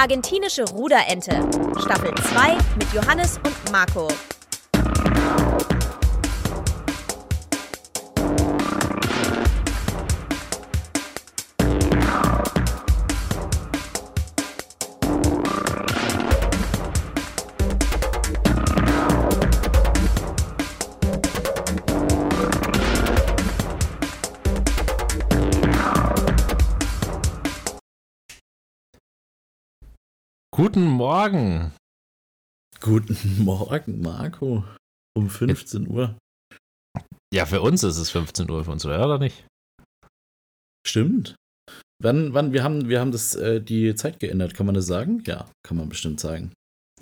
Argentinische Ruderente. Staffel 2 mit Johannes und Marco. Guten Morgen. Guten Morgen, Marco. Um 15 Uhr. Ja, für uns ist es 15 Uhr, für unsere Hörer nicht. Stimmt. Wann, wann, wir haben, wir haben das, äh, die Zeit geändert, kann man das sagen? Ja, kann man bestimmt sagen.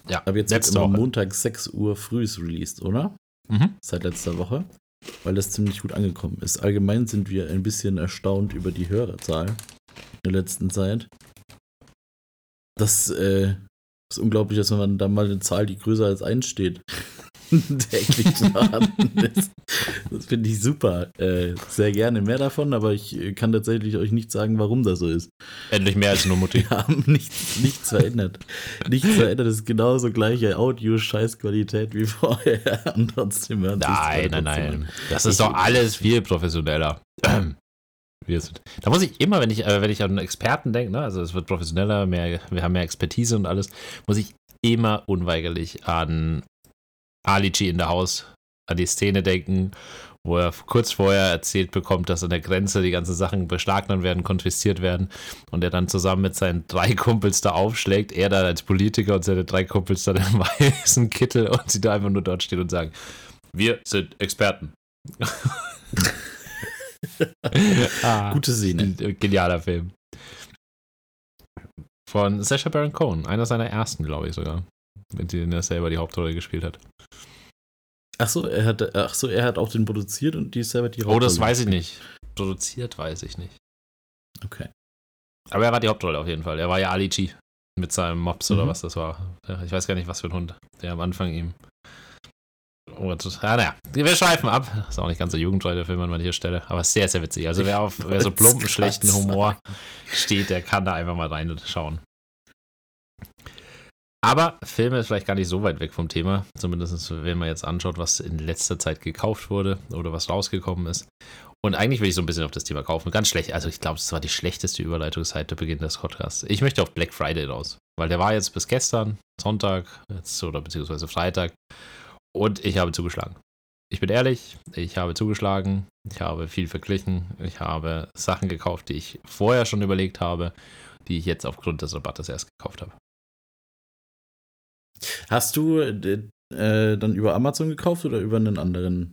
Ja, Aber jetzt wird letzte immer. Montag 6 Uhr früh ist released, oder? Mhm. Seit letzter Woche. Weil das ziemlich gut angekommen ist. Allgemein sind wir ein bisschen erstaunt über die Hörerzahl in der letzten Zeit. Das äh, ist unglaublich, dass wenn man da mal eine Zahl, die größer als 1 steht, täglich vorhanden ist. Das finde ich super. Äh, sehr gerne mehr davon, aber ich äh, kann tatsächlich euch nicht sagen, warum das so ist. Endlich mehr als nur Mutti. Wir haben nichts, nichts verändert. Nichts verändert, es ist genauso gleiche Audio-Scheißqualität wie vorher. Und trotzdem hören Nein, nein, nein. Das ist doch alles viel professioneller. Da muss ich immer, wenn ich, äh, wenn ich an Experten denke, ne, also es wird professioneller, mehr, wir haben mehr Expertise und alles, muss ich immer unweigerlich an Alici in der Haus, an die Szene denken, wo er kurz vorher erzählt bekommt, dass an der Grenze die ganzen Sachen beschlagnahmt werden, konfisziert werden und er dann zusammen mit seinen drei Kumpels da aufschlägt, er dann als Politiker und seine drei Kumpels dann im weißen Kittel und sie da einfach nur dort stehen und sagen, wir sind Experten. ah, Gute Szene. ein Genialer Film. Von Sacha Baron Cohen, einer seiner ersten, glaube ich sogar. Mit denen er selber die Hauptrolle gespielt hat. Achso, er hat, ach so, er hat auch den produziert und die selber die Oh, das Hauptrolle weiß ich nicht. Produziert weiß ich nicht. Okay. Aber er war die Hauptrolle auf jeden Fall. Er war ja Ali G mit seinem Mops oder Mhm. was das war. Ich weiß gar nicht, was für ein Hund. Der am Anfang ihm. Und, ja, naja, wir schweifen ab. Ist auch nicht ganz so jugendfrei, der Film an mancher Stelle. Aber sehr, sehr witzig. Also wer auf wer so plumpen, schlechten. Humor steht, der kann da einfach mal reinschauen. Aber Filme ist vielleicht gar nicht so weit weg vom Thema. Zumindest wenn man jetzt anschaut, was in letzter Zeit gekauft wurde oder was rausgekommen ist. Und eigentlich will ich so ein bisschen auf das Thema kaufen. Ganz schlecht. Also ich glaube, es war die schlechteste Überleitung seit der Beginn des Podcasts. Ich möchte auf Black Friday raus. Weil der war jetzt bis gestern, Sonntag, jetzt, oder beziehungsweise Freitag. Und ich habe zugeschlagen. Ich bin ehrlich, ich habe zugeschlagen. Ich habe viel verglichen. Ich habe Sachen gekauft, die ich vorher schon überlegt habe, die ich jetzt aufgrund des Rabattes erst gekauft habe. Hast du äh, dann über Amazon gekauft oder über einen anderen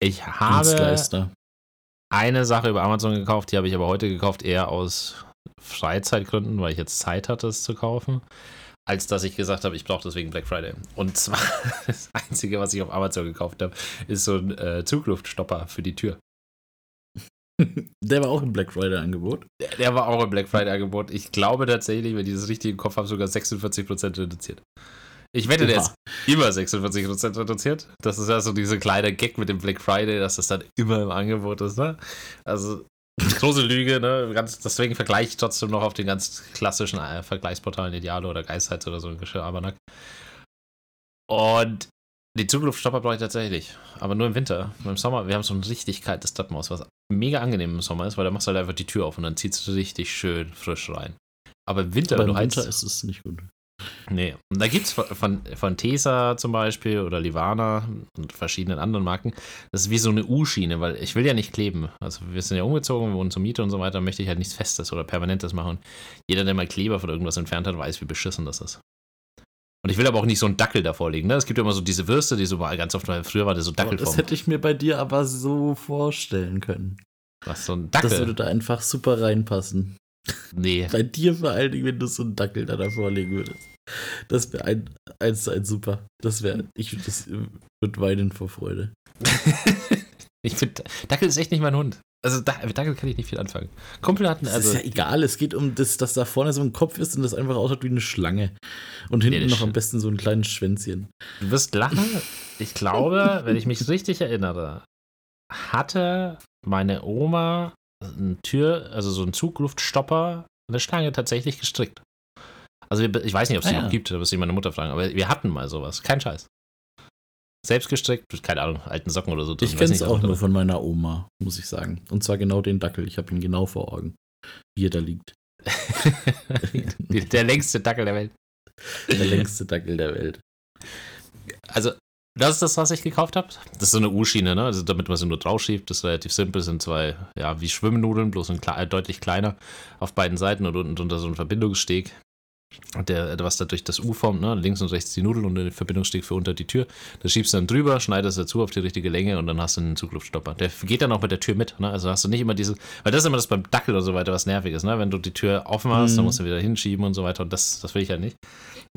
Ich habe eine Sache über Amazon gekauft, die habe ich aber heute gekauft, eher aus Freizeitgründen, weil ich jetzt Zeit hatte, es zu kaufen, als dass ich gesagt habe, ich brauche deswegen Black Friday. Und zwar das Einzige, was ich auf Amazon gekauft habe, ist so ein äh, Zugluftstopper für die Tür. Der war auch im Black Friday Angebot. Der, der war auch im Black Friday Angebot. Ich glaube tatsächlich, wenn ich das richtig im Kopf habe, sogar 46% reduziert. Ich wette, der ist immer 46% reduziert. Das ist ja so diese kleine Gag mit dem Black Friday, dass das dann immer im Angebot ist, ne? Also, große Lüge, ne? Ganz, deswegen vergleiche ich trotzdem noch auf den ganz klassischen äh, Vergleichsportalen Idealo oder Geistheits oder so ein Geschirrabernack. Und die Zugluftstopper brauche ich tatsächlich. Aber nur im Winter. Im Sommer, wir haben so ein richtig kaltes Stadtmaus, was mega angenehm im Sommer ist, weil da machst du halt einfach die Tür auf und dann zieht es richtig schön frisch rein. Aber im Winter, Aber wenn im du heizt, Winter ist es nicht gut. Nee, und da gibt es von, von, Tesa zum Beispiel oder Livana und verschiedenen anderen Marken, das ist wie so eine U-Schiene, weil ich will ja nicht kleben. Also wir sind ja umgezogen, wir wohnen zur Miete und so weiter, möchte ich halt nichts Festes oder Permanentes machen. Jeder, der mal Kleber von irgendwas entfernt hat, weiß, wie beschissen das ist. Und ich will aber auch nicht so einen Dackel davor legen. Ne? Es gibt ja immer so diese Würste, die so mal ganz oft, früher war der so Dackel das hätte ich mir bei dir aber so vorstellen können. was, so ein Das Dackel. würde da einfach super reinpassen. Nee, Bei dir vor allen Dingen, wenn du so einen Dackel da davor legen würdest. Das wäre ein, eins zu eins super. Das wäre, ich das äh, würde weinen vor Freude. ich finde, Dackel ist echt nicht mein Hund. Also Da- mit Dackel kann ich nicht viel anfangen. Kumpel hatten Das also. ist ja egal, es geht um das, dass da vorne so ein Kopf ist und das einfach ausschaut wie eine Schlange. Und hinten das noch am besten so ein kleines Schwänzchen. Du wirst lachen. Ich glaube, wenn ich mich richtig erinnere, hatte meine Oma eine Tür, also so einen Zugluftstopper, eine Schlange tatsächlich gestrickt. Also wir, ich weiß nicht, ob es Ah, die ja. noch gibt, da müsste ich meine Mutter fragen, aber wir hatten mal sowas. Kein Scheiß. Selbst gestrickt, keine Ahnung, alten Socken oder so. drin, Ich kenne es auch nur von meiner Oma, muss ich sagen. Und zwar genau den Dackel. Ich habe ihn genau vor Augen, wie er da liegt. Der längste Dackel der Welt. Der längste Dackel der Welt. Also, das ist das, was ich gekauft habe. Das ist so eine U-Schiene, ne? Also, damit man sie nur draufschiebt. Das ist relativ simpel. Sind zwei, ja, wie Schwimmnudeln, bloß ein kle- äh, deutlich kleiner auf beiden Seiten und unten drunter so ein Verbindungssteg. Der, was da durch das U formt, ne? links und rechts die Nudel und den Verbindungssteg für unter die Tür. Das schiebst du dann drüber, schneidest dazu auf die richtige Länge und dann hast du einen Zugluftstopper. Der geht dann auch mit der Tür mit. Ne? Also hast du nicht immer diese, weil das ist immer das beim Dackel und so weiter, was nervig ist. Ne? Wenn du die Tür offen hast, dann Mhm. musst du wieder hinschieben und so weiter. Und das, das will ich halt nicht.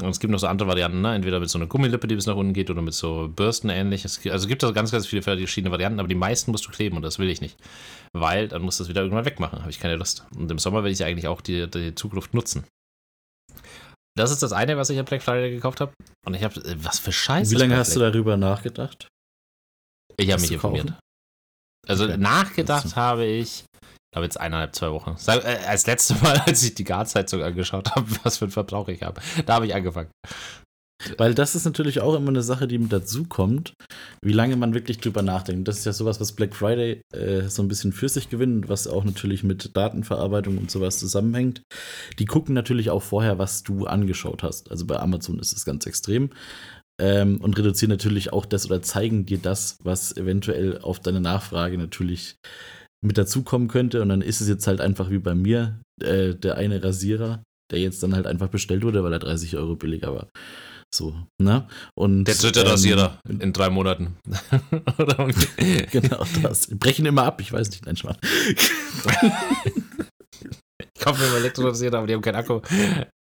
Und es gibt noch so andere Varianten, ne? entweder mit so einer Gummilippe, die bis nach unten geht, oder mit so Bürsten ähnlich. Es, gibt- also es gibt da ganz, ganz viele verschiedene Varianten, aber die meisten musst du kleben und das will ich nicht. Weil dann musst du es wieder irgendwann wegmachen, habe ich keine Lust. Und im Sommer will ich eigentlich auch die, die Zugluft nutzen. Das ist das eine, was ich am Black Friday gekauft habe. Und ich habe, was für Scheiße. Wie lange hast du darüber nachgedacht? Ich habe mich informiert. kaufen? Also Okay. nachgedacht Achso. habe ich, glaube jetzt eineinhalb, zwei Wochen. Äh, als letzte Mal, als ich die Garzheizung angeschaut habe, was für einen Verbrauch ich habe. Da habe ich angefangen. Weil das ist natürlich auch immer eine Sache, die mit dazu kommt, wie lange man wirklich drüber nachdenkt. Das ist ja sowas, was Black Friday äh, so ein bisschen für sich gewinnt, was auch natürlich mit Datenverarbeitung und sowas zusammenhängt. Die gucken natürlich auch vorher, was du angeschaut hast. Also bei Amazon ist es ganz extrem. Ähm, und reduzieren natürlich auch das oder zeigen dir das, was eventuell auf deine Nachfrage natürlich mit dazukommen könnte. Und dann ist es jetzt halt einfach wie bei mir, äh, der eine Rasierer, der jetzt dann halt einfach bestellt wurde, weil er 30 Euro billiger war. So, ne? Und, Der dritte ähm, Rasierer in drei Monaten. Genau das. Brechen immer ab, ich weiß nicht, nein, Schmarrn. Ich kaufe mir mal Elektrorasierer, aber die haben keinen Akku.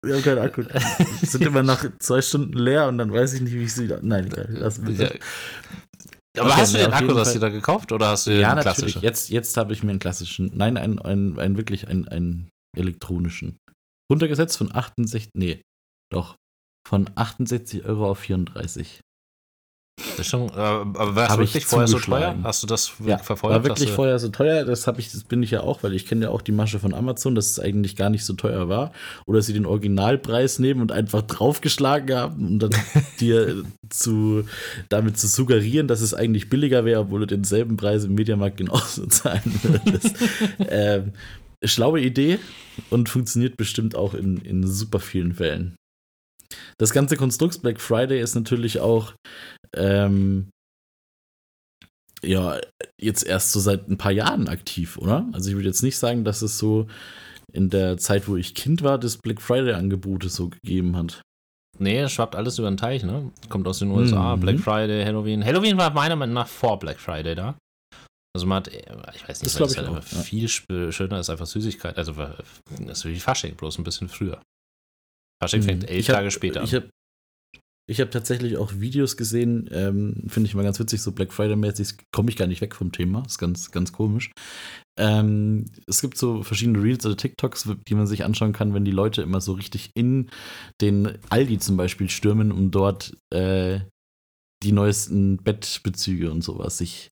Wir haben keinen Akku. Die sind immer nach zwei Stunden leer und dann weiß ich nicht, wie ich sie. Nein, egal. Wir das. Aber Okay, hast du den auf jeden Akkurasierer gekauft oder hast du Ja, natürlich. klassischen? Jetzt, jetzt habe ich mir einen klassischen, nein, einen, einen, einen wirklich einen, einen elektronischen. Runtergesetzt von 68, nee, doch, von 68 Euro auf 34. Das ist schon, äh, aber war es wirklich vorher so teuer? Hast du das Ja, verfolgt? war wirklich vorher so teuer, das ich, das bin ich ja auch, weil ich kenne ja auch die Masche von Amazon, dass es eigentlich gar nicht so teuer war. Oder sie den Originalpreis nehmen und einfach draufgeschlagen haben und dann dir zu, damit zu suggerieren, dass es eigentlich billiger wäre, obwohl du denselben Preis im Mediamarkt genauso zahlen würdest. ähm, schlaue Idee und funktioniert bestimmt auch in, in super vielen Fällen. Das ganze Konstrukt Black Friday ist natürlich auch ähm, ja, jetzt erst so seit ein paar Jahren aktiv, oder? Also ich würde jetzt nicht sagen, dass es so in der Zeit, wo ich Kind war, das Black Friday-Angebote so gegeben hat. Nee, schwappt alles über den Teich, ne? Kommt aus den USA, Mhm. Black Friday, Halloween. Halloween war meiner Meinung nach vor Black Friday da. Also man hat, äh, ich weiß nicht, Das ich halt auch, einfach ja. viel schöner ist einfach Süßigkeit. Also das ist wie Fasching, bloß ein bisschen früher. Fasching fängt elf. Ich hab- Tage später Ich habe ich hab tatsächlich auch Videos gesehen, ähm, finde ich mal ganz witzig, so Black Friday-mäßig, komme ich gar nicht weg vom Thema, ist ganz, ganz komisch. Ähm, es gibt so verschiedene Reels oder TikToks, die man sich anschauen kann, wenn die Leute immer so richtig in den Aldi zum Beispiel stürmen, um dort äh, die neuesten Bettbezüge und sowas sich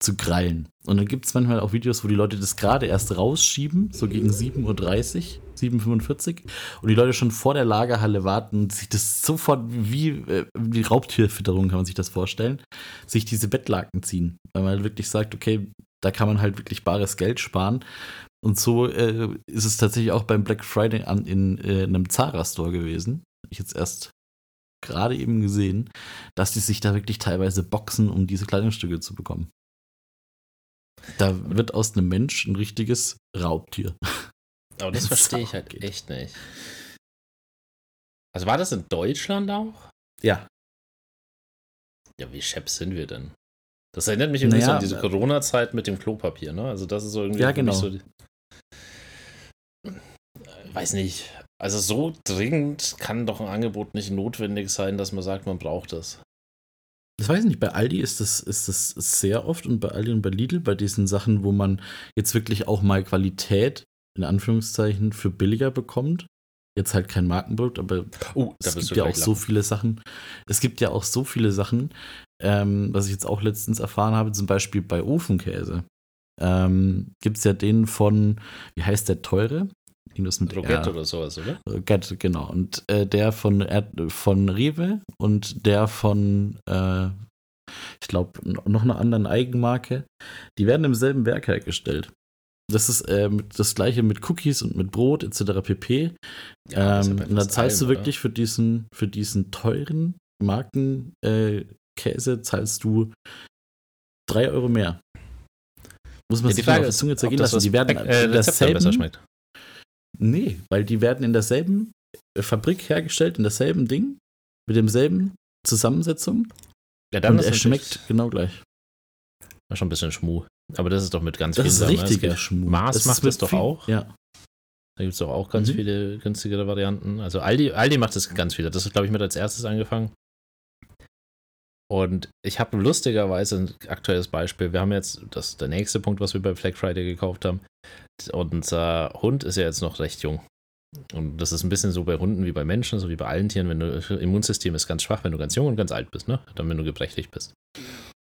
zu krallen. Und dann gibt es manchmal auch Videos, wo die Leute das gerade erst rausschieben, so gegen 7.30 Uhr, 7.45 Uhr, und die Leute schon vor der Lagerhalle warten sich das sofort wie, äh, wie Raubtierfütterung kann man sich das vorstellen, sich diese Bettlaken ziehen. Weil man halt wirklich sagt, okay, da kann man halt wirklich bares Geld sparen. Und so äh, ist es tatsächlich auch beim Black Friday an, in, äh, in einem Zara-Store gewesen. Ich jetzt erst gerade eben gesehen, dass die sich da wirklich teilweise boxen, um diese Kleidungsstücke zu bekommen. Da wird aus einem Mensch ein richtiges Raubtier. Aber das verstehe ich halt echt nicht. Also war das in Deutschland auch? Ja. Ja, wie schepp sind wir denn? Das erinnert mich irgendwie so Naja, an diese äh, Corona-Zeit mit dem Klopapier, ne? Also das ist so irgendwie Ja, genau. so die- Weiß nicht. Also so dringend kann doch ein Angebot nicht notwendig sein, dass man sagt, man braucht das. Das weiß ich nicht, bei Aldi ist das, ist das sehr oft und bei Aldi und bei Lidl, bei diesen Sachen, wo man jetzt wirklich auch mal Qualität in Anführungszeichen für billiger bekommt. Jetzt halt kein Markenprodukt, aber Oh, es gibt ja auch so viele Sachen. Es gibt ja auch so viele Sachen, ähm, was ich jetzt auch letztens erfahren habe, zum Beispiel bei Ofenkäse. Ähm, gibt es ja den von, wie heißt der teure? Irgendwas mit Roget R. oder sowas, oder? Roget, genau. Und äh, der von, Erd- von Rewe und der von, äh, ich glaube, noch einer anderen Eigenmarke, die werden im selben Werk hergestellt. Das ist äh, das gleiche mit Cookies und mit Brot etc. pp. Ja, ähm, und dann zahlst allem, du wirklich für diesen, für diesen teuren Markenkäse äh, zahlst du drei Euro mehr. Muss man Ja, die sich Frage auf ist, Zunge zergehen lassen. Die werden äh, besser schmeckt. Nee, weil die werden in derselben Fabrik hergestellt, in derselben Ding, mit demselben Zusammensetzung Ja, und ist er schmeckt genau gleich. War schon ein bisschen Schmu. Aber das ist doch mit ganz Das vielen ist richtiger Schmuck. Mars macht das doch auch. Ja. Da gibt es doch auch ganz Mhm. viele günstigere Varianten. Also Aldi, Aldi macht das ganz viele. Das ist, glaube ich, mit als erstes angefangen. Und ich habe lustigerweise ein aktuelles Beispiel. Wir haben jetzt, das ist der nächste Punkt, was wir bei Black Friday gekauft haben. Unser Hund ist ja jetzt noch recht jung. Und das ist ein bisschen so bei Hunden wie bei Menschen, so wie bei allen Tieren. Wenn du, Immunsystem ist ganz schwach, wenn du ganz jung und ganz alt bist, ne? Dann, wenn du gebrechlich bist.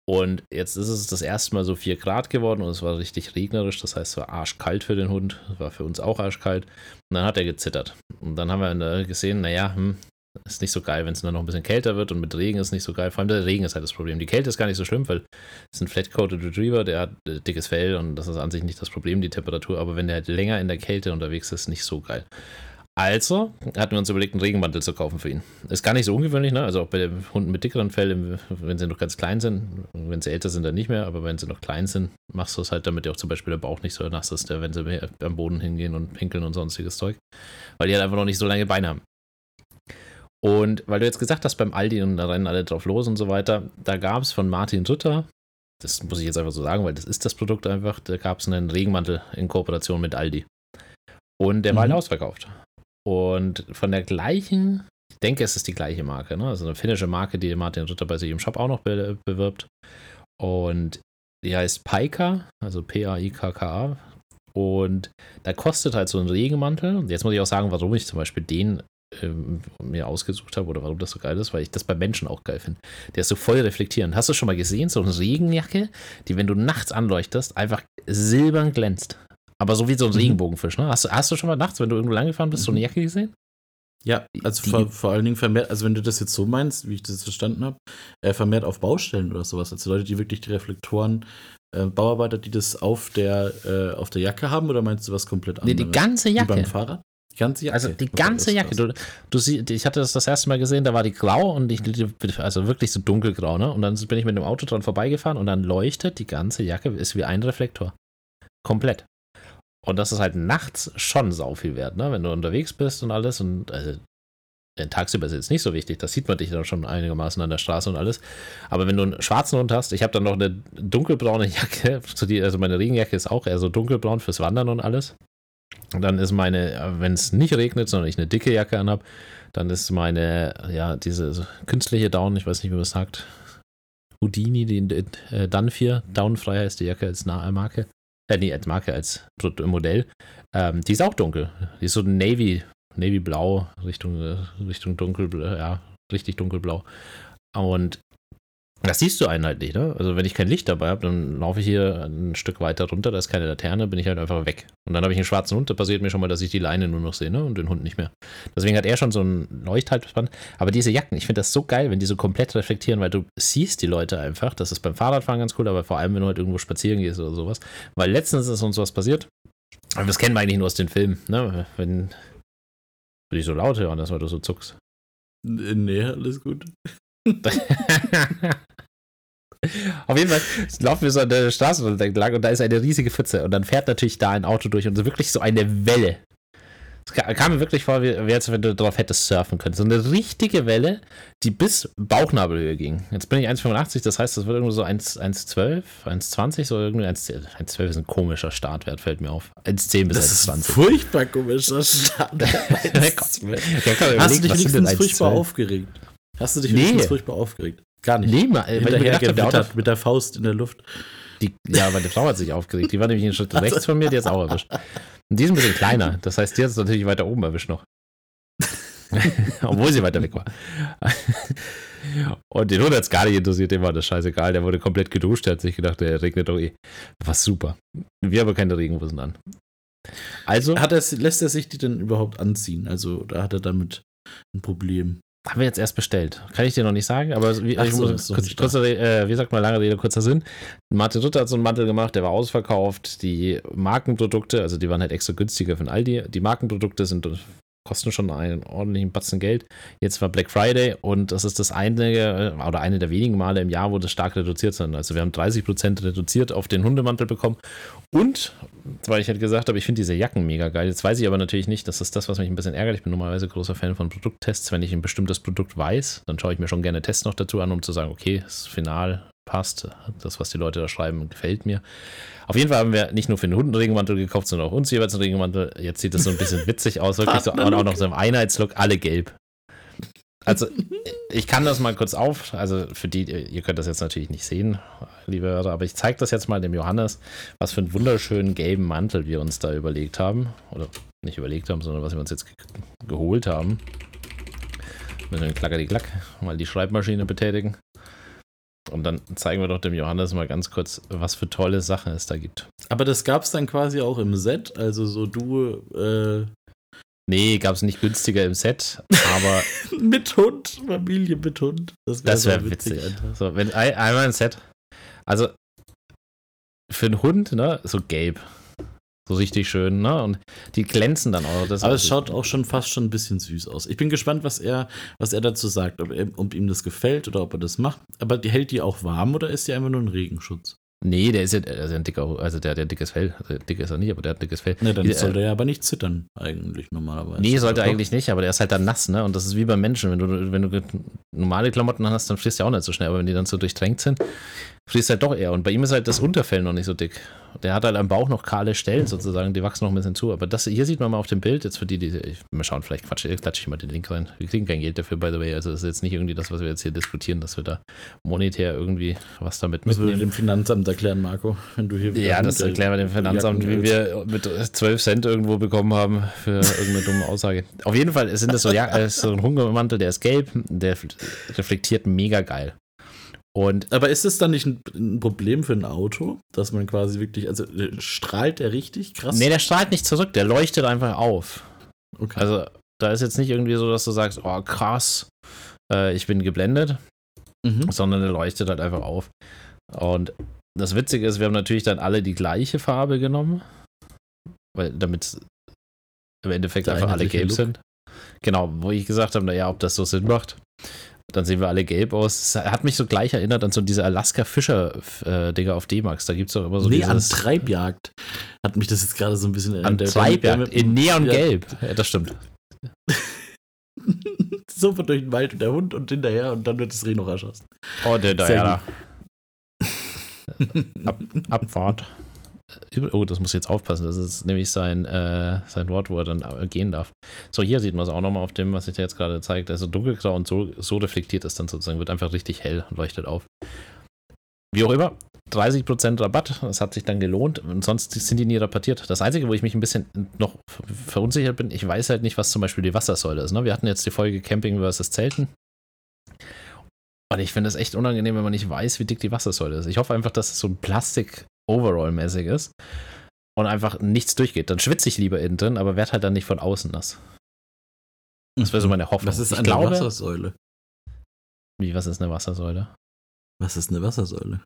Und jetzt ist es das erste Mal so 4 Grad geworden und es war richtig regnerisch. Das heißt, es war arschkalt für den Hund. Es war für uns auch arschkalt. Und dann hat er gezittert. Und dann haben wir der gesehen, naja, hm, ist nicht so geil, wenn es dann noch ein bisschen kälter wird und mit Regen ist nicht so geil. Vor allem der Regen ist halt das Problem. Die Kälte ist gar nicht so schlimm, weil es ist ein Flat-Coated Retriever, der hat äh, dickes Fell und das ist an sich nicht das Problem, die Temperatur. Aber wenn der halt länger in der Kälte unterwegs ist, nicht so geil. Also hatten wir uns überlegt, einen Regenmantel zu kaufen für ihn. Ist gar nicht so ungewöhnlich, ne? Also auch bei den Hunden mit dickeren Fällen, wenn sie noch ganz klein sind, wenn sie älter sind, dann nicht mehr, aber wenn sie noch klein sind, machst du es halt, damit auch zum Beispiel der Bauch nicht so nass ist, wenn sie am Boden hingehen und pinkeln und sonstiges Zeug. Weil die halt einfach noch nicht so lange Beine haben. Und weil du jetzt gesagt hast, beim Aldi und da rennen alle drauf los und so weiter, da gab es von Martin Ritter, das muss ich jetzt einfach so sagen, weil das ist das Produkt einfach, da gab es einen Regenmantel in Kooperation mit Aldi. Und der war halt Mhm. ausverkauft. Und von der gleichen, ich denke, es ist die gleiche Marke, ne? also eine finnische Marke, die Martin Ritter bei sich im Shop auch noch be bewirbt. Und die heißt Paika, also P-A-I-K-K-A. Und da kostet halt so ein Regenmantel. Und jetzt muss ich auch sagen, warum ich zum Beispiel den ähm, mir ausgesucht habe oder warum das so geil ist, weil ich das bei Menschen auch geil finde. Der ist so voll reflektierend. Hast du schon mal gesehen, so eine Regenjacke, die, wenn du nachts anleuchtest, einfach silbern glänzt. Aber so wie so ein Mhm. Regenbogenfisch, ne? Hast du, hast du schon mal nachts, wenn du irgendwo lang gefahren bist, so eine Mhm. Jacke gesehen? Ja, also Die- vor, vor allen Dingen vermehrt, also wenn du das jetzt so meinst, wie ich das verstanden habe, äh, vermehrt auf Baustellen oder sowas. Also Leute, die wirklich die Reflektoren, äh, Bauarbeiter, die das auf der, äh, auf der Jacke haben, oder meinst du was komplett Nee, anderes? die ganze Wie Jacke. beim Fahrrad? Die ganze Jacke. Also die ganze Jacke. Du, du sie, ich hatte das das erste Mal gesehen, da war die grau und ich, also wirklich so dunkelgrau, ne? Und dann bin ich mit dem Auto dran vorbeigefahren und dann leuchtet die ganze Jacke, ist wie ein Reflektor. Komplett. Und das ist halt nachts schon sau viel wert, ne? Wenn du unterwegs bist und alles und also, tagsüber ist jetzt nicht so wichtig, das sieht man dich dann schon einigermaßen an der Straße und alles. Aber wenn du einen schwarzen Hund hast, ich habe dann noch eine dunkelbraune Jacke, also meine Regenjacke ist auch eher so dunkelbraun fürs Wandern und alles. Dann ist meine, wenn es nicht regnet, sondern ich eine dicke Jacke anhab, dann ist meine, ja, diese künstliche Down, ich weiß nicht, wie man es sagt, Houdini, die äh, Dunfir, Downfrei ist die Jacke als Marke. Äh, nee, als Marke, als Modell. Ähm, die ist auch dunkel. Die ist so Navy, Navy-Blau, Richtung, äh, Richtung dunkelblau, ja, richtig dunkelblau. Und das siehst du einen nicht, ne? Also wenn ich kein Licht dabei habe, dann laufe ich hier ein Stück weiter runter, da ist keine Laterne, bin ich halt einfach weg. Und dann habe ich einen schwarzen Hund, da passiert mir schon mal, dass ich die Leine nur noch sehe, ne? Und den Hund nicht mehr. Deswegen hat er schon so ein Leuchthalsband. Aber diese Jacken, ich finde das so geil, wenn die so komplett reflektieren, weil du siehst die Leute einfach. Das ist beim Fahrradfahren ganz cool, aber vor allem, wenn du halt irgendwo spazieren gehst oder sowas. Weil letztens ist uns was passiert. Aber das kennen wir eigentlich nur aus den Filmen, ne? Wenn, wenn ich so laut hören, dass du so zuckst. Nee, alles gut. Auf jeden Fall laufen wir so an der Straße entlang und da ist eine riesige Pfütze und dann fährt natürlich da ein Auto durch und so wirklich so eine Welle. Es ka- kam mir wirklich vor, wie, wie als wenn du darauf hättest surfen können. So eine richtige Welle, die bis Bauchnabelhöhe ging. Jetzt bin ich 1,85, das heißt, das wird irgendwo so 1 1,12, 1,20, so irgendwie 1,10 1,12 ist ein komischer Startwert, fällt mir auf. 1,10 bis Das ist ein 1,20. furchtbar komischer Start. Ja, komm, Hast du dich wenigstens furchtbar 1,12? aufgeregt? Hast du dich Nee. wenigstens furchtbar aufgeregt? Gar nicht. Nee, mal, weil ich mir Hinterher gedacht der mit der Faust in der Luft. Die, ja, meine Frau hat sich aufgeregt. Die war nämlich einen Schritt rechts von mir, die hat es auch erwischt. Und die ist ein bisschen kleiner. Das heißt, die hat es natürlich weiter oben erwischt noch. Obwohl sie weiter weg war. Und den Hund hat es gar nicht interessiert, dem war das scheißegal. Der wurde komplett geduscht, der hat sich gedacht, der regnet doch eh. War super. Wir haben keine Regenhosen an. Also Hat er, lässt er sich die denn überhaupt anziehen? Also, da hat er damit ein Problem. Haben wir jetzt erst bestellt. Kann ich dir noch nicht sagen, aber wie, Ach ich so, muss, kurz, kurzer, äh, wie sagt man, lange Rede, kurzer Sinn. Martin Ritter hat so einen Mantel gemacht, der war ausverkauft. Die Markenprodukte, also die waren halt extra günstiger von Aldi. Die Markenprodukte sind kosten schon einen ordentlichen Batzen Geld. Jetzt war Black Friday und das ist das einige oder eine der wenigen Male im Jahr, wo das stark reduziert sind. Also wir haben 30% reduziert auf den Hundemantel bekommen und, weil ich halt gesagt habe, ich finde diese Jacken mega geil. Jetzt weiß ich aber natürlich nicht, das ist das, was mich ein bisschen ärgert. Ich bin normalerweise großer Fan von Produkttests. Wenn ich ein bestimmtes Produkt weiß, dann schaue ich mir schon gerne Tests noch dazu an, um zu sagen, okay, das Final passt, das, was die Leute da schreiben, gefällt mir. Auf jeden Fall haben wir nicht nur für den Hund einen Regenmantel gekauft, sondern auch uns jeweils einen Regenmantel. Jetzt sieht das so ein bisschen witzig aus, wirklich so, und auch noch so im Einheitslook, alle gelb. Also, ich kann das mal kurz auf, also für die, ihr könnt das jetzt natürlich nicht sehen, liebe Hörer, aber ich zeige das jetzt mal dem Johannes, was für einen wunderschönen gelben Mantel wir uns da überlegt haben. Oder nicht überlegt haben, sondern was wir uns jetzt ge geholt haben. Müssen wir klacker die Klack mal die Schreibmaschine betätigen. Und dann zeigen wir doch dem Johannes mal ganz kurz, was für tolle Sachen es da gibt. Aber das gab es dann quasi auch im Set, also so du äh, Nee, gab es nicht günstiger im Set, aber mit Hund, Familie mit Hund. das wäre so wär witzig. So, wenn ein, einmal ein Set. Also für einen Hund, ne, so gelb. So richtig schön, ne? Und die glänzen dann auch. Das Aber es schaut auch schon fast schon ein bisschen süß aus. Ich bin gespannt, was er, was er dazu sagt, ob, er, ob ihm das gefällt oder ob er das macht. Aber die hält die auch warm oder ist die einfach nur ein Regenschutz? Nee, der ist ja, der ist ja ein dicker, also der hat ja ein dickes Fell. Also dick ist er nicht, aber der hat ein dickes Fell. Ne, dann Die- sollte er aber nicht zittern, eigentlich normalerweise. Nee, sollte Doch. eigentlich nicht, aber der ist halt dann nass, ne? Und das ist wie beim Menschen. Wenn du, wenn du normale Klamotten hast, dann frierst du ja auch nicht so schnell. Aber wenn die dann so durchtränkt sind, frierst halt doch eher. Und bei ihm ist halt das Unterfell noch nicht so dick. Der hat halt am Bauch noch kahle Stellen sozusagen, die wachsen noch ein bisschen zu. Aber das hier sieht man mal auf dem Bild, jetzt für die, die, ich, mal schauen, vielleicht quatsche, klatsche ich mal den Link rein. Wir kriegen kein Geld dafür, by the way. Also das ist jetzt nicht irgendwie das, was wir jetzt hier diskutieren, dass wir da monetär irgendwie was damit Das würde mitnehmen. dem Finanzamt erklären, Marco, wenn du hier Ja, das Hund- erklären wir dem Finanzamt, wie wir mit 12 Cent irgendwo bekommen haben für irgendeine dumme Aussage. Auf jeden Fall sind das so, ja, ist so ein Hungermantel, der ist gelb, der reflektiert mega geil. Und Aber ist es dann nicht ein, ein Problem für ein Auto, dass man quasi wirklich, also äh, strahlt der richtig krass? nee, der strahlt nicht zurück, der leuchtet einfach auf. okay. Also da ist jetzt nicht irgendwie so, dass du sagst, oh krass, äh, ich bin geblendet, mhm. sondern der leuchtet halt einfach auf. Und das Witzige ist, wir haben natürlich dann alle die gleiche Farbe genommen, weil damit im Endeffekt Der einfach alle gelb sind. Genau, wo ich gesagt habe, naja, ob das so Sinn macht. Dann sehen wir alle gelb aus. Es hat mich so gleich erinnert an so diese Alaska-Fischer-Dinger auf D-Max. Da gibt es doch immer so nee, an Treibjagd hat mich das jetzt gerade so ein bisschen an erinnert. Der- Treibjagd in Neongelb. Ja. Das stimmt. Sofort durch den Wald und der Hund und hinterher und dann wird das Reh noch erschossen. Oh, der da. Ab, Abfahrt. Oh, das muss ich jetzt aufpassen. Das ist nämlich sein, äh, sein Wort, wo er dann gehen darf. So, hier sieht man es auch nochmal auf dem, was ich dir jetzt gerade zeigt. Also dunkelgrau und so, so reflektiert ist dann sozusagen, wird einfach richtig hell und leuchtet auf. Wie auch immer, 30% Rabatt, das hat sich dann gelohnt. Und sonst sind die nie rabattiert. Das Einzige, wo ich mich ein bisschen noch verunsichert bin, ich weiß halt nicht, was zum Beispiel die Wassersäule ist. Ne? Wir hatten jetzt die Folge Camping versus Zelten. Und ich finde es echt unangenehm, wenn man nicht weiß, wie dick die Wassersäule ist. Ich hoffe einfach, dass es so ein Plastik-Overall-mäßig ist und einfach nichts durchgeht. Dann schwitze ich lieber innen drin, aber werde halt dann nicht von außen nass. Das wäre so meine Hoffnung. Was ist eine glaube, Wassersäule? Wie, was ist eine Wassersäule? Was ist eine Wassersäule?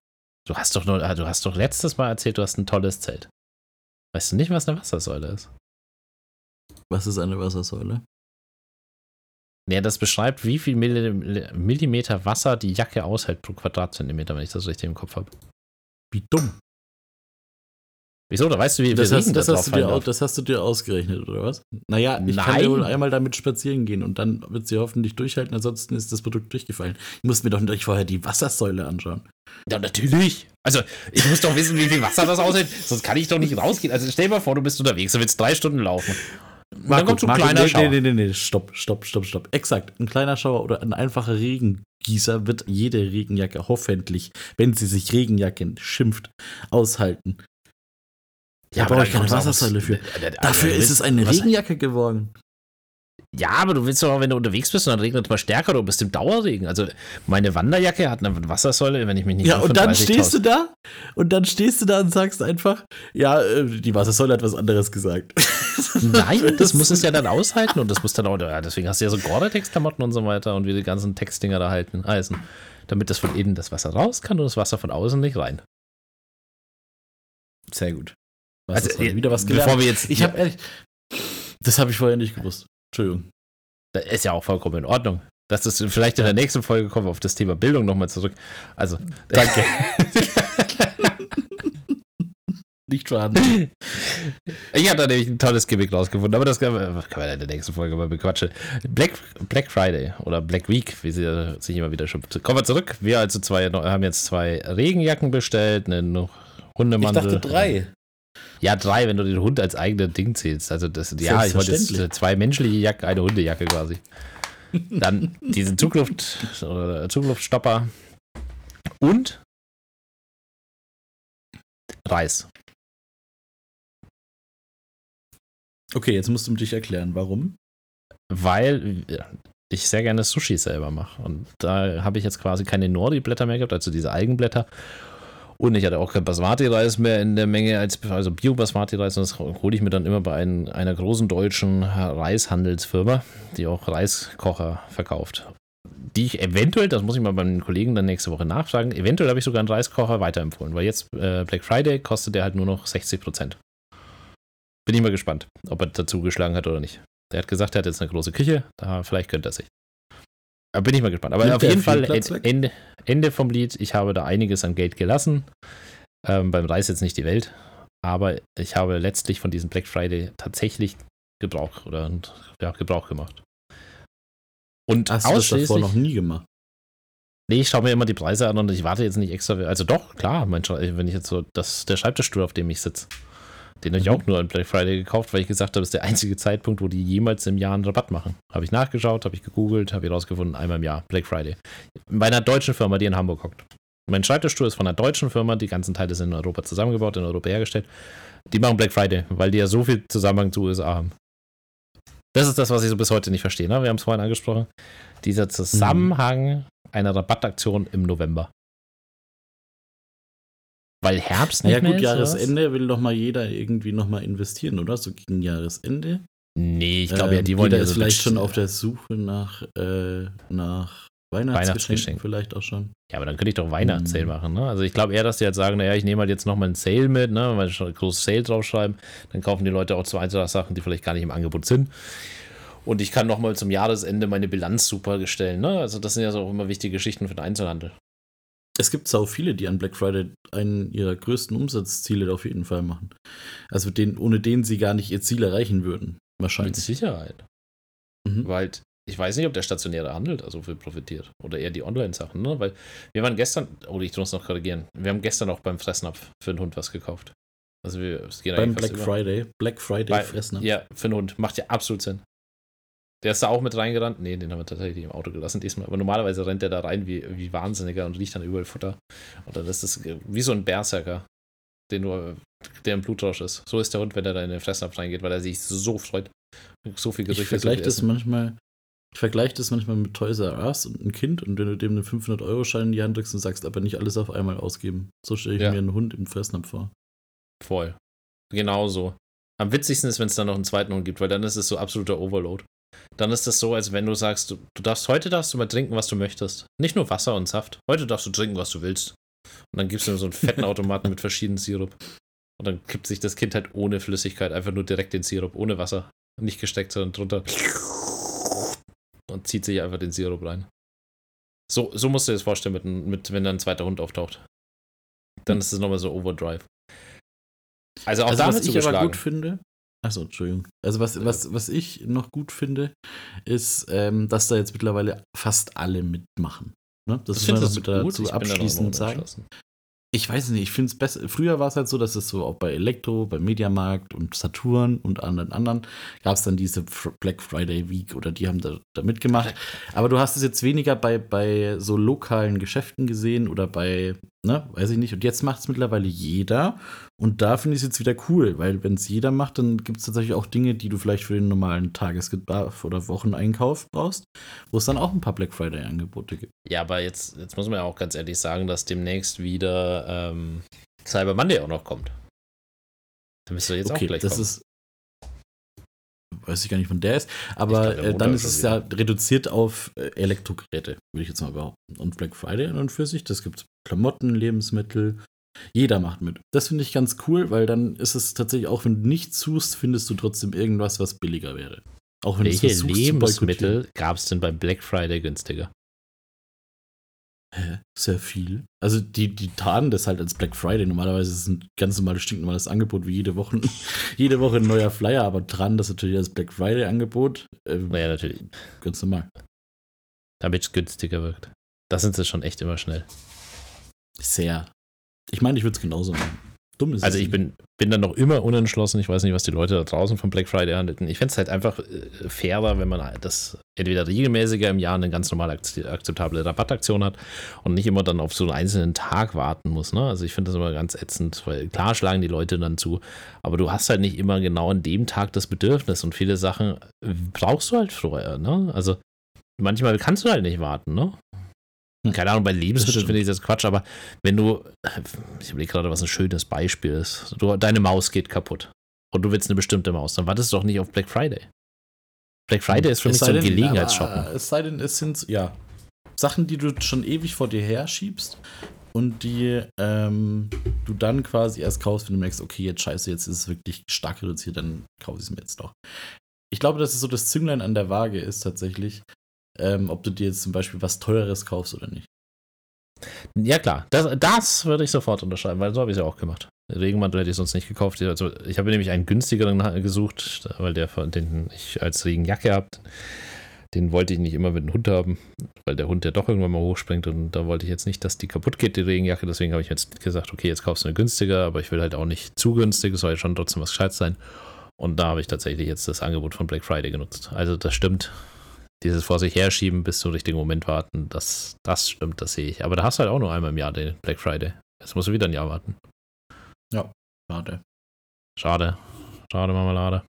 Du hast doch nur, ah, du hast doch letztes Mal erzählt, du hast ein tolles Zelt. Weißt du nicht, was eine Wassersäule ist? Was ist eine Wassersäule? Nee, das beschreibt, wie viel Milli- Millimeter Wasser die Jacke aushält pro Quadratzentimeter, wenn ich das richtig im Kopf habe. Wie dumm. Wieso? Da weißt du, wie Das viel hast, das, hast du dir, au- darf. das hast du dir ausgerechnet, oder was? Naja, ich kann Nein. ja wohl einmal damit spazieren gehen und dann wird sie hoffentlich durchhalten, ansonsten ist das Produkt durchgefallen. Ich muss mir doch nicht vorher die Wassersäule anschauen. Ja, natürlich. Also, ich muss doch wissen, wie viel Wasser das aushält, sonst kann ich doch nicht rausgehen. Also, stell dir mal vor, du bist unterwegs, du willst drei Stunden laufen. Und dann kommt so ein kleiner nee, Schauer. Nee, nee, nee, nee, stopp, stopp, stopp, stopp. Exakt. Ein kleiner Schauer oder ein einfacher Regengießer wird jede Regenjacke hoffentlich, wenn sie sich Regenjacke schimpft, aushalten. Da aber brauche ich keine Wassersäule für. Dafür ist es eine Regenjacke geworden. Ja, aber du willst doch auch, wenn du unterwegs bist und dann regnet es mal stärker, du bist im Dauerregen. Also meine Wanderjacke hat eine Wassersäule, wenn ich mich nicht Ja, und dann stehst du da und dann stehst du da und sagst einfach, ja, äh, die Wassersäule hat was anderes gesagt. Nein, das muss es ja dann aushalten und das muss dann auch, ja, deswegen hast du ja so Gore-Tex-Klamotten und so weiter und wie die ganzen Textdinger da halten, heißen, damit das von innen das Wasser raus kann und das Wasser von außen nicht rein. Sehr gut. Also, wieder was gelernt. Bevor wir jetzt, ich habe ehrlich, das habe ich vorher nicht gewusst. Entschuldigung. Das ist ja auch vollkommen in Ordnung. Das ist vielleicht in der nächsten Folge kommen wir auf das Thema Bildung nochmal zurück. Also, danke. Nicht schaden. Ich habe da nämlich ein tolles Gimmick rausgefunden, aber das können wir, können wir in der nächsten Folge mal bequatschen. Black, Black Friday oder Black Week, wie sie sich immer wieder schon. Kommen wir zurück. Wir also zwei haben jetzt zwei Regenjacken bestellt, einen Hundemantel. Ich dachte drei. Ja, drei, wenn du den Hund als eigenes Ding zählst. Also das, ja, ich wollte jetzt zwei menschliche Jacken, eine Hundejacke quasi. Dann diesen Zugluft, Zugluftstopper und Reis. Okay, jetzt musst du dich erklären, warum? Weil ich sehr gerne Sushi selber mache. Und da habe ich jetzt quasi keine Nori-Blätter mehr gehabt, also diese Eigenblätter. Und ich hatte auch kein Basmati-Reis mehr in der Menge, als, also Bio-Basmati-Reis. Und das hole ich mir dann immer bei ein, einer großen deutschen Reishandelsfirma, die auch Reiskocher verkauft. Die ich eventuell, das muss ich mal beim Kollegen dann nächste Woche nachfragen, eventuell habe ich sogar einen Reiskocher weiterempfohlen, weil jetzt äh, Black Friday kostet der halt nur noch 60 Prozent. Bin ich mal gespannt, ob er dazu geschlagen hat oder nicht. Der hat gesagt, er hat jetzt eine große Küche, da vielleicht könnte er sich. Da bin ich mal gespannt. Aber Nimmt auf jeden Fall Ende, Ende vom Lied. Ich habe da einiges an Geld gelassen. Ähm, beim Reis jetzt nicht die Welt. Aber ich habe letztlich von diesem Black Friday tatsächlich Gebrauch oder ja, Gebrauch gemacht. Und Hast du das davor noch nie gemacht? Nee, ich schaue mir immer die Preise an und ich warte jetzt nicht extra. Also doch, klar, mein, wenn ich jetzt so, das der Schreibtischstuhl, auf dem ich sitze. Den habe ich auch nur an Black Friday gekauft, weil ich gesagt habe, das ist der einzige Zeitpunkt, wo die jemals im Jahr einen Rabatt machen. Habe ich nachgeschaut, habe ich gegoogelt, habe ich rausgefunden, einmal im Jahr, Black Friday. Bei einer deutschen Firma, die in Hamburg hockt. Mein Schreibtischstuhl ist von einer deutschen Firma, die ganzen Teile sind in Europa zusammengebaut, in Europa hergestellt. Die machen Black Friday, weil die ja so viel Zusammenhang zu USA haben. Das ist das, was ich so bis heute nicht verstehe. Ne? Wir haben es vorhin angesprochen. Dieser Zusammenhang mhm. einer Rabattaktion im November. Weil Herbst nicht Ja gut, Jahresende will doch mal jeder irgendwie noch mal investieren, oder? So gegen Jahresende. Nee, ich glaube ähm, ja, die wollen ja ist vielleicht schon auf der Suche nach, äh, nach Weihnachtsgeschenken vielleicht auch schon. Ja, aber dann könnte ich doch Weihnachtssale hm. machen, ne? Also ich glaube eher, dass die halt sagen, naja, ich nehme halt jetzt nochmal einen Sale mit, ne? Weil ich schon ein großes Sale draufschreiben, dann kaufen die Leute auch zwei Sachen, die vielleicht gar nicht im Angebot sind. Und ich kann nochmal zum Jahresende meine Bilanz super stellen, ne? Also das sind ja so auch immer wichtige Geschichten für den Einzelhandel. Es gibt sau viele, die an Black Friday einen ihrer größten Umsatzziele auf jeden Fall machen. Also den, ohne den sie gar nicht ihr Ziel erreichen würden. Wahrscheinlich. Mit Sicherheit. Mhm. Weil ich weiß nicht, ob der stationäre Handel so viel profitiert. Oder eher die Online-Sachen, ne? Weil wir waren gestern, oh, ich muss noch korrigieren. Wir haben gestern auch beim Fressnapf für einen Hund was gekauft. Also wir es gehen Beim Black Friday. Black Friday Bei, Fressnapf. Ja, für einen Hund. Macht ja absolut Sinn. Der ist da auch mit reingerannt. Nee, den haben wir tatsächlich im Auto gelassen diesmal. Aber normalerweise rennt der da rein wie, wie Wahnsinniger und riecht dann überall Futter. Und dann ist das wie so ein Berserker, den nur, der im Blutrausch ist. So ist der Hund, wenn er da in den Fressnapf reingeht, weil er sich so freut. So viel Gerüchte. Ich vergleiche das manchmal. Ich vergleiche das manchmal mit Toys R Us und ein Kind und wenn du dem einen 500-Euro-Schein in die Hand drückst und sagst, aber nicht alles auf einmal ausgeben. So stelle ich ja. mir einen Hund im Fressnapf vor. Voll. Genau so. Am witzigsten ist, wenn es dann noch einen zweiten Hund gibt, weil dann ist es so absoluter Overload dann ist das so, als wenn du sagst, du, du darfst heute darfst du mal trinken, was du möchtest. Nicht nur Wasser und Saft. Heute darfst du trinken, was du willst. Und dann gibst du so einen fetten Automaten mit verschiedenen Sirup. Und dann kippt sich das Kind halt ohne Flüssigkeit einfach nur direkt den Sirup, ohne Wasser. Nicht gesteckt, sondern drunter. Und zieht sich einfach den Sirup rein. So, so musst du dir das vorstellen, mit, mit, wenn dann ein zweiter Hund auftaucht. Dann ist es nochmal so Overdrive. Also auch also, was ich aber gut finde, Achso, Entschuldigung. Also was, was, was ich noch gut finde, ist, ähm, dass da jetzt mittlerweile fast alle mitmachen. Ne? Das, das muss man dazu ich abschließend sagen. Ich weiß nicht, ich finde es besser. Früher war es halt so, dass es so auch bei Elektro, bei Mediamarkt und Saturn und anderen anderen gab es dann diese Black Friday Week oder die haben da, da mitgemacht. Aber du hast es jetzt weniger bei, bei so lokalen Geschäften gesehen oder bei ne, weiß ich nicht. Und jetzt macht es mittlerweile jeder. Und da finde ich es jetzt wieder cool, weil wenn es jeder macht, dann gibt es tatsächlich auch Dinge, die du vielleicht für den normalen Tagesbedarf oder Wocheneinkauf brauchst, wo es dann auch ein paar Black Friday-Angebote gibt. Ja, aber jetzt, jetzt muss man ja auch ganz ehrlich sagen, dass demnächst wieder ähm, Cyber Monday auch noch kommt. Da müsste jetzt okay, auch gleich das kommen. ist. Weiß ich gar nicht, wann der ist. Aber glaub, äh, dann ist es ja reduziert auf äh, Elektrogeräte, würde ich jetzt mal behaupten. Und Black Friday an und für sich, das gibt Klamotten, Lebensmittel. Jeder macht mit. Das finde ich ganz cool, weil dann ist es tatsächlich auch, wenn du nichts suchst, findest du trotzdem irgendwas, was billiger wäre. Auch wenn Welche versuchst. Lebensmittel gab es denn beim Black Friday günstiger? Hä? Sehr viel. Also die, die tarnen das halt als Black Friday. Normalerweise ist es ein ganz normales, stinknormales Angebot, wie jede Woche, jede Woche ein neuer Flyer, aber tarnen das natürlich als Black Friday-Angebot. Ähm, Naja, natürlich. Ganz normal. Damit es günstiger wirkt. Da sind sie schon echt immer schnell. Sehr. Ich meine, ich würde es genauso machen. Dumm ist Also ich bin, bin da noch immer unentschlossen. Ich weiß nicht, was die Leute da draußen vom Black Friday handelten. Ich fände es halt einfach äh, fairer, wenn man das entweder regelmäßiger im Jahr eine ganz normal akz- akzeptable Rabattaktion hat und nicht immer dann auf so einen einzelnen Tag warten muss. Ne? Also ich finde das immer ganz ätzend, weil klar schlagen die Leute dann zu, aber du hast halt nicht immer genau an dem Tag das Bedürfnis und viele Sachen brauchst du halt vorher. Ne? Also manchmal kannst du halt nicht warten. Ne? Hm. Keine Ahnung, bei Lebensmitteln finde ich das Quatsch, aber wenn du, ich überlege gerade, was ein schönes Beispiel ist. Du, deine Maus geht kaputt und du willst eine bestimmte Maus, dann wartest du doch nicht auf Black Friday. Black Friday ist für mich so ein Gelegenheitsshoppen. aber, Es sei denn, es sind, ja, Sachen, die du schon ewig vor dir her schiebst und die ähm, du dann quasi erst kaufst, wenn du merkst, okay, jetzt scheiße, jetzt ist es wirklich stark reduziert, dann kaufe ich es mir jetzt doch. Ich glaube, dass es so das Zünglein an der Waage ist tatsächlich, ähm, ob du dir jetzt zum Beispiel was Teureres kaufst oder nicht. Ja, klar, das, das würde ich sofort unterschreiben, weil so habe ich es ja auch gemacht. Regenmantel hätte ich sonst nicht gekauft. Also, ich habe nämlich einen günstigeren gesucht, weil der, den ich als Regenjacke habe, den wollte ich nicht immer mit dem Hund haben, weil der Hund ja doch irgendwann mal hochspringt und da wollte ich jetzt nicht, dass die kaputt geht, die Regenjacke. Deswegen habe ich jetzt gesagt, okay, jetzt kaufst du eine günstiger, aber ich will halt auch nicht zu günstig, es soll ja schon trotzdem was Gescheites sein. Und da habe ich tatsächlich jetzt das Angebot von Black Friday genutzt. Also das stimmt. Dieses vor sich herschieben bis zum richtigen Moment warten, das, das stimmt, das sehe ich. Aber da hast du halt auch nur einmal im Jahr den Black Friday. Jetzt musst du wieder ein Jahr warten. Warte. Schade. Schade, Marmelade.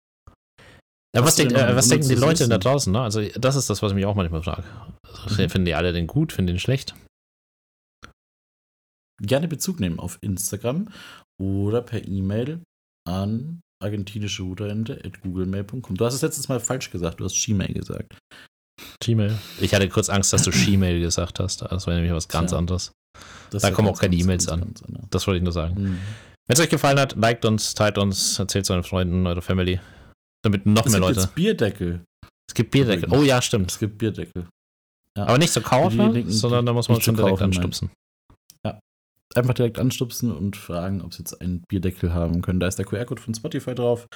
Ja, was, noch äh, was denken die Leute da Wissen? draußen? Ne? Also, das ist das, was ich mich auch manchmal frage. Also, Mhm. Finden die alle den gut, finden den schlecht? Gerne Bezug nehmen auf Instagram oder per E-Mail an argentinische googlemail.com. Du hast es letztes Mal falsch gesagt, du hast Gmail gesagt. Gmail. Ich hatte kurz Angst, dass du Gmail gesagt hast. Das war nämlich was ganz Tja. anderes. Das Da kommen auch keine E-Mails an. ganz anders. Das wollte ich nur sagen. Mhm. Wenn es euch gefallen hat, liked uns, teilt uns, erzählt es euren Freunden, eurer Family. Damit noch Es mehr gibt Leute. jetzt Bierdeckel. Es gibt Bierdeckel. Oh ja, stimmt. Es gibt Bierdeckel. Aber nicht so kaufen, sondern da muss man schon zu direkt kaufen, nein. anstupsen. Einfach direkt anstupsen und fragen, ob sie jetzt einen Bierdeckel haben können. Da ist der QR-Code von Spotify drauf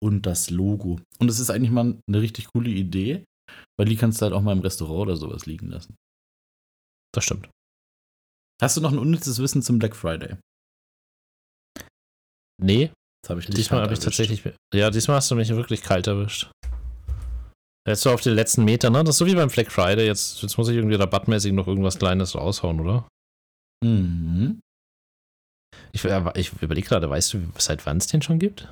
und das Logo. Und es ist eigentlich mal eine richtig coole Idee, weil die kannst du halt auch mal im Restaurant oder sowas liegen lassen. Das stimmt. Hast du noch ein unnützes Wissen zum Black Friday? Nee, Das habe ich diesmal habe ich tatsächlich. Ja, diesmal hast du mich wirklich kalt erwischt. Jetzt so auf den letzten Metern, ne? Das ist so wie beim Black Friday. Jetzt, jetzt muss ich irgendwie rabattmäßig noch irgendwas Kleines raushauen, oder? Mhm. Ich, äh, ich überlege gerade, weißt du, seit wann es den schon gibt?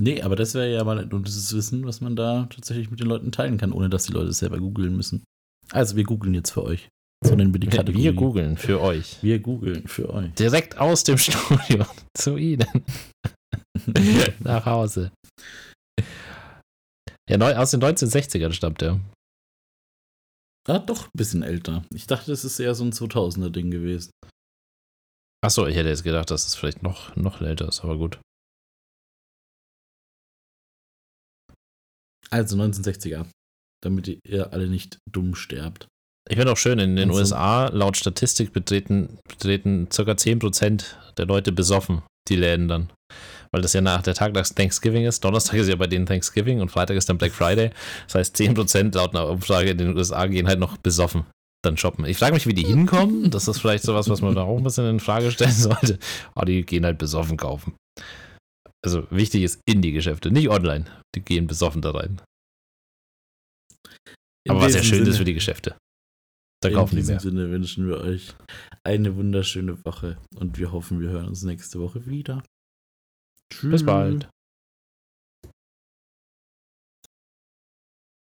Nee, aber das wäre ja mal ein unnützes Wissen, was man da tatsächlich mit den Leuten teilen kann, ohne dass die Leute es selber googeln müssen. Also wir googeln jetzt für euch. So nennen wir die Kategorie. Wir googeln für euch. Wir googeln für euch. Direkt aus dem Studio zu Ihnen. Nach Hause. Ja, neu, aus den 1960ern stammt der. Ah, doch, ein bisschen älter. Ich dachte, das ist eher so ein 2000er-Ding gewesen. Achso, ich hätte jetzt gedacht, dass es vielleicht noch, noch älter ist, aber gut. Also 1960er. Damit ihr alle nicht dumm sterbt. Ich finde auch schön, in den Und so- USA, laut Statistik, betreten, betreten ca. 10% der Leute besoffen die Läden dann. Weil das ja nach der Tag nach Thanksgiving ist. Donnerstag ist ja bei denen Thanksgiving und Freitag ist dann Black Friday. Das heißt, 10% laut einer Umfrage in den USA gehen halt noch besoffen dann shoppen. Ich frage mich, wie die hinkommen. Das ist vielleicht sowas, was man da auch ein bisschen in Frage stellen sollte. Aber die gehen halt besoffen kaufen. Also wichtig ist in die Geschäfte, nicht online. Die gehen besoffen da rein. In Aber was ja diesem schön ist Sinne- für die Geschäfte. Da kaufen In die diesem mehr. Sinne wünschen wir euch eine wunderschöne Woche und wir hoffen, wir hören uns nächste Woche wieder. Tschüss. Bis bald.